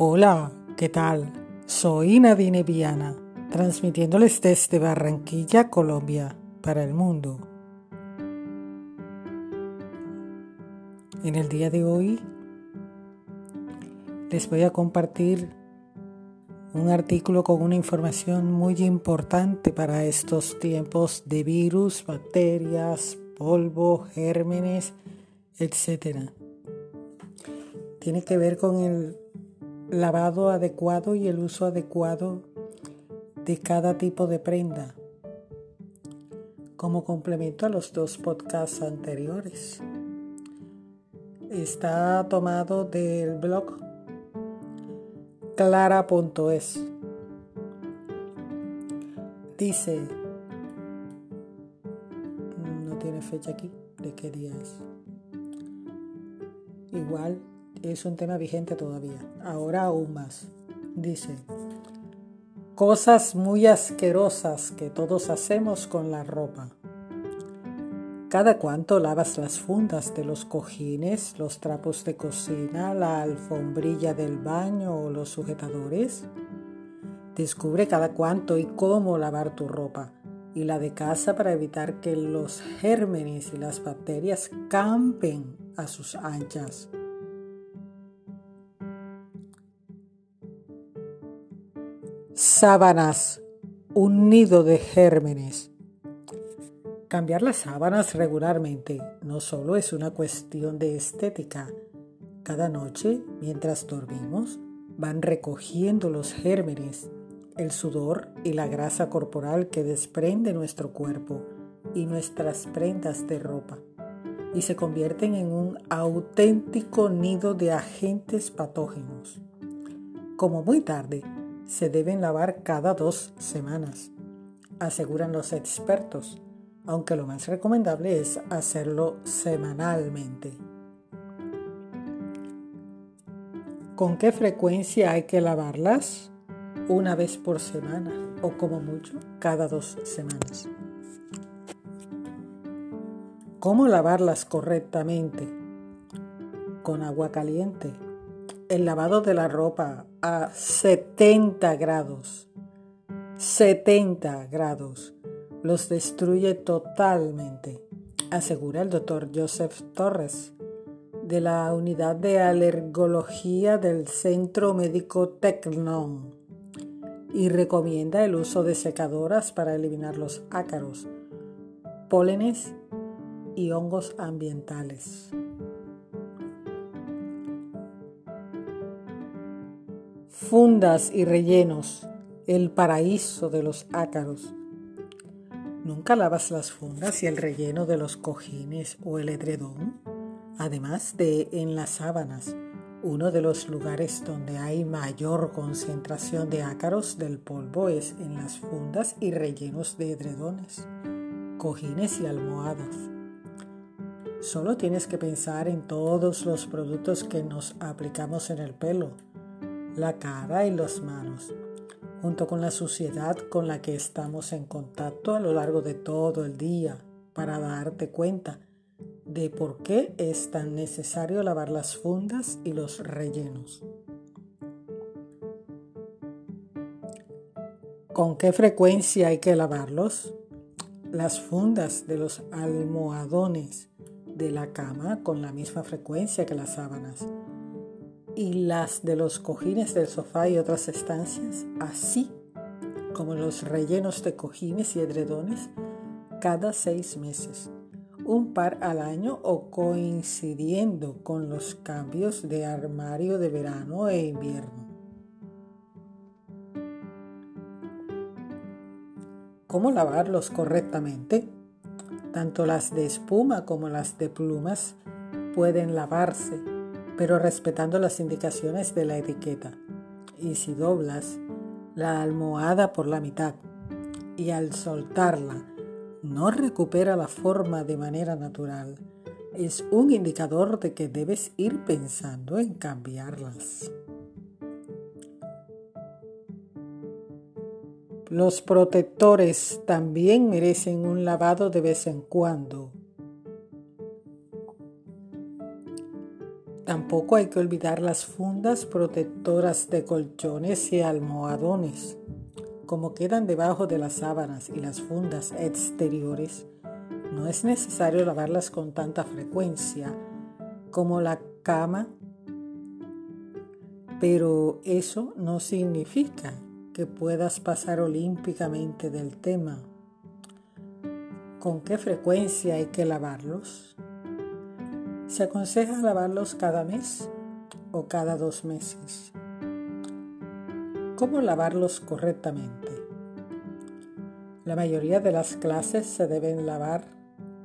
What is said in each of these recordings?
Hola, ¿qué tal? Soy Nadine Viana, transmitiéndoles desde Barranquilla, Colombia, para el mundo. En el día de hoy les voy a compartir un artículo con una información muy importante para estos tiempos de virus, bacterias, polvo, gérmenes, etc. Tiene que ver con el lavado adecuado y el uso adecuado de cada tipo de prenda, como complemento a los dos podcasts anteriores. Está tomado del blog clara.es. Dice, no tiene fecha aquí de qué día es. Igual es un tema vigente todavía, ahora aún más. Dice, cosas muy asquerosas que todos hacemos con la ropa. Cada cuanto lavas las fundas de los cojines, los trapos de cocina, la alfombrilla del baño o los sujetadores. Descubre cada cuánto y cómo lavar tu ropa y la de casa para evitar que los gérmenes y las bacterias campen a sus anchas. Sábanas, un nido de gérmenes. Cambiar las sábanas regularmente no solo es una cuestión de estética. Cada noche, mientras dormimos, van recogiendo los gérmenes, el sudor y la grasa corporal que desprende nuestro cuerpo y nuestras prendas de ropa y se convierten en un auténtico nido de agentes patógenos. Como muy tarde, se deben lavar cada dos semanas, aseguran los expertos, aunque lo más recomendable es hacerlo semanalmente. ¿Con qué frecuencia hay que lavarlas? Una vez por semana o como mucho cada dos semanas. ¿Cómo lavarlas correctamente? Con agua caliente. El lavado de la ropa a 70 grados. 70 grados. Los destruye totalmente, asegura el doctor Joseph Torres de la unidad de alergología del Centro Médico Tecnon y recomienda el uso de secadoras para eliminar los ácaros, pólenes y hongos ambientales. Fundas y rellenos, el paraíso de los ácaros. ¿Nunca lavas las fundas y el relleno de los cojines o el edredón? Además de en las sábanas, uno de los lugares donde hay mayor concentración de ácaros del polvo es en las fundas y rellenos de edredones, cojines y almohadas. Solo tienes que pensar en todos los productos que nos aplicamos en el pelo, la cara y las manos, junto con la suciedad con la que estamos en contacto a lo largo de todo el día, para darte cuenta de por qué es tan necesario lavar las fundas y los rellenos. ¿Con qué frecuencia hay que lavarlos? Las fundas de los almohadones de la cama con la misma frecuencia que las sábanas y las de los cojines del sofá y otras estancias, así como los rellenos de cojines y edredones cada seis meses, un par al año o coincidiendo con los cambios de armario de verano e invierno. ¿Cómo lavarlos correctamente? Tanto las de espuma como las de plumas pueden lavarse pero respetando las indicaciones de la etiqueta. Y si doblas la almohada por la mitad y al soltarla no recupera la forma de manera natural, es un indicador de que debes ir pensando en cambiarlas. Los protectores también merecen un lavado de vez en cuando Tampoco hay que olvidar las fundas protectoras de colchones y almohadones. Como quedan debajo de las sábanas y las fundas exteriores, no es necesario lavarlas con tanta frecuencia como la cama, pero eso no significa que puedas pasar olímpicamente del tema. ¿Con qué frecuencia hay que lavarlos? Se aconseja lavarlos cada mes o cada dos meses. ¿Cómo lavarlos correctamente? La mayoría de las clases se deben lavar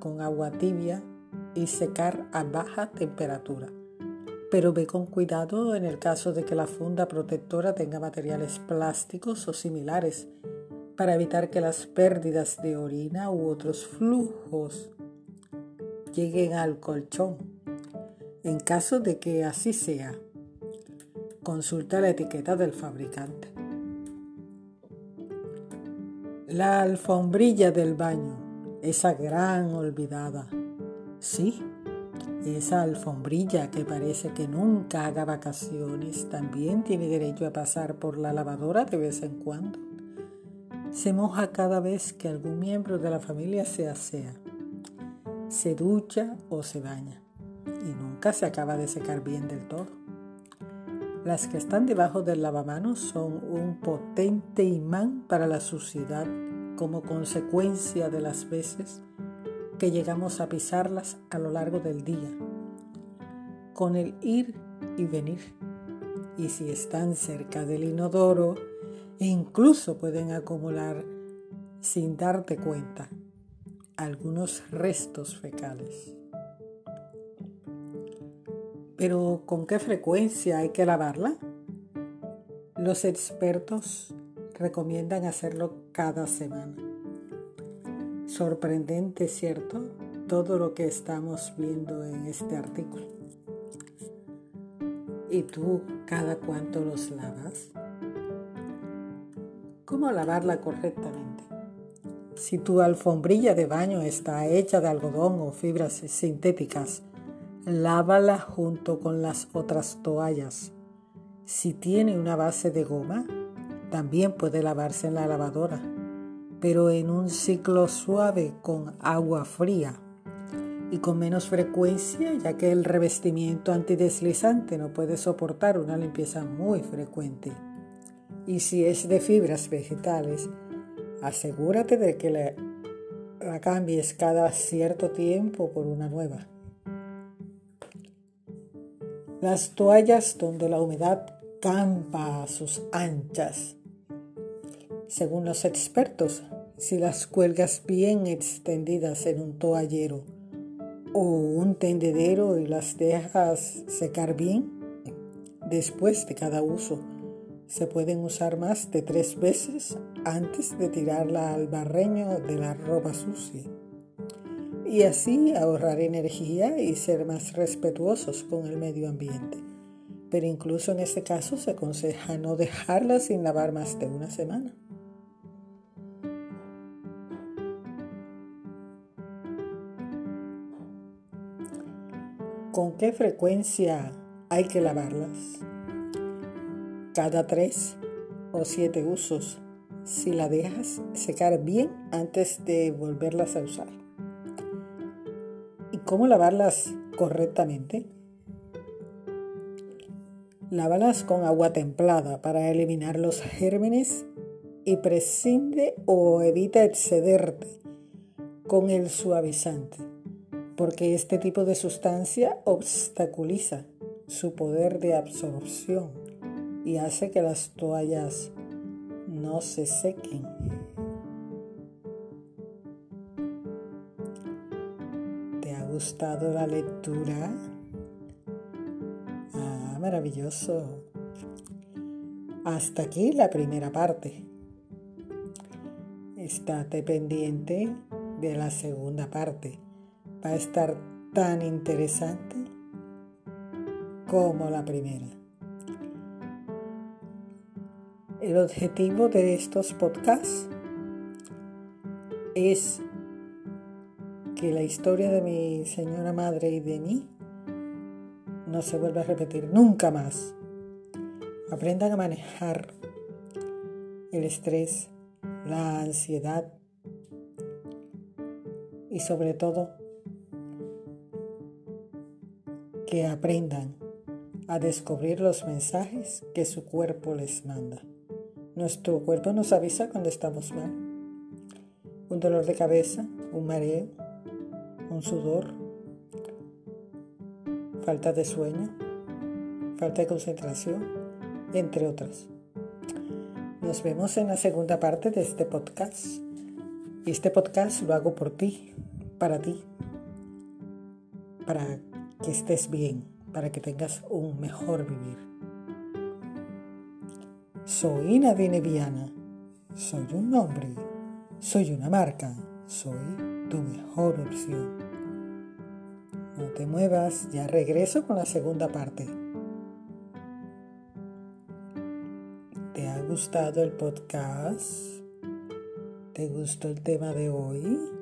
con agua tibia y secar a baja temperatura. Pero ve con cuidado en el caso de que la funda protectora tenga materiales plásticos o similares para evitar que las pérdidas de orina u otros flujos lleguen al colchón. En caso de que así sea, consulta la etiqueta del fabricante. La alfombrilla del baño, esa gran olvidada. Sí, esa alfombrilla que parece que nunca haga vacaciones también tiene derecho a pasar por la lavadora de vez en cuando. Se moja cada vez que algún miembro de la familia se asea, se ducha o se baña y nunca se acaba de secar bien del todo. Las que están debajo del lavamanos son un potente imán para la suciedad como consecuencia de las veces que llegamos a pisarlas a lo largo del día, con el ir y venir. Y si están cerca del inodoro, incluso pueden acumular, sin darte cuenta, algunos restos fecales. Pero ¿con qué frecuencia hay que lavarla? Los expertos recomiendan hacerlo cada semana. Sorprendente, ¿cierto? Todo lo que estamos viendo en este artículo. ¿Y tú cada cuánto los lavas? ¿Cómo lavarla correctamente? Si tu alfombrilla de baño está hecha de algodón o fibras sintéticas, Lávala junto con las otras toallas. Si tiene una base de goma, también puede lavarse en la lavadora, pero en un ciclo suave con agua fría y con menos frecuencia, ya que el revestimiento antideslizante no puede soportar una limpieza muy frecuente. Y si es de fibras vegetales, asegúrate de que la, la cambies cada cierto tiempo por una nueva. Las toallas donde la humedad campa a sus anchas. Según los expertos, si las cuelgas bien extendidas en un toallero o un tendedero y las dejas secar bien, después de cada uso, se pueden usar más de tres veces antes de tirarla al barreño de la ropa sucia y así ahorrar energía y ser más respetuosos con el medio ambiente. Pero incluso en este caso se aconseja no dejarla sin lavar más de una semana. ¿Con qué frecuencia hay que lavarlas? Cada tres o siete usos si la dejas secar bien antes de volverlas a usar. ¿Cómo lavarlas correctamente? Lávalas con agua templada para eliminar los gérmenes y prescinde o evita excederte con el suavizante, porque este tipo de sustancia obstaculiza su poder de absorción y hace que las toallas no se sequen. Gustado la lectura? Ah, maravilloso. Hasta aquí la primera parte. Estate pendiente de la segunda parte. Va a estar tan interesante como la primera. El objetivo de estos podcasts es que la historia de mi señora madre y de mí no se vuelva a repetir nunca más. Aprendan a manejar el estrés, la ansiedad y sobre todo que aprendan a descubrir los mensajes que su cuerpo les manda. Nuestro cuerpo nos avisa cuando estamos mal. Un dolor de cabeza, un mareo, un sudor, falta de sueño, falta de concentración, entre otras. Nos vemos en la segunda parte de este podcast. Este podcast lo hago por ti, para ti, para que estés bien, para que tengas un mejor vivir. Soy Nadine Viana, soy un nombre, soy una marca, soy tu mejor opción. No te muevas, ya regreso con la segunda parte. ¿Te ha gustado el podcast? ¿Te gustó el tema de hoy?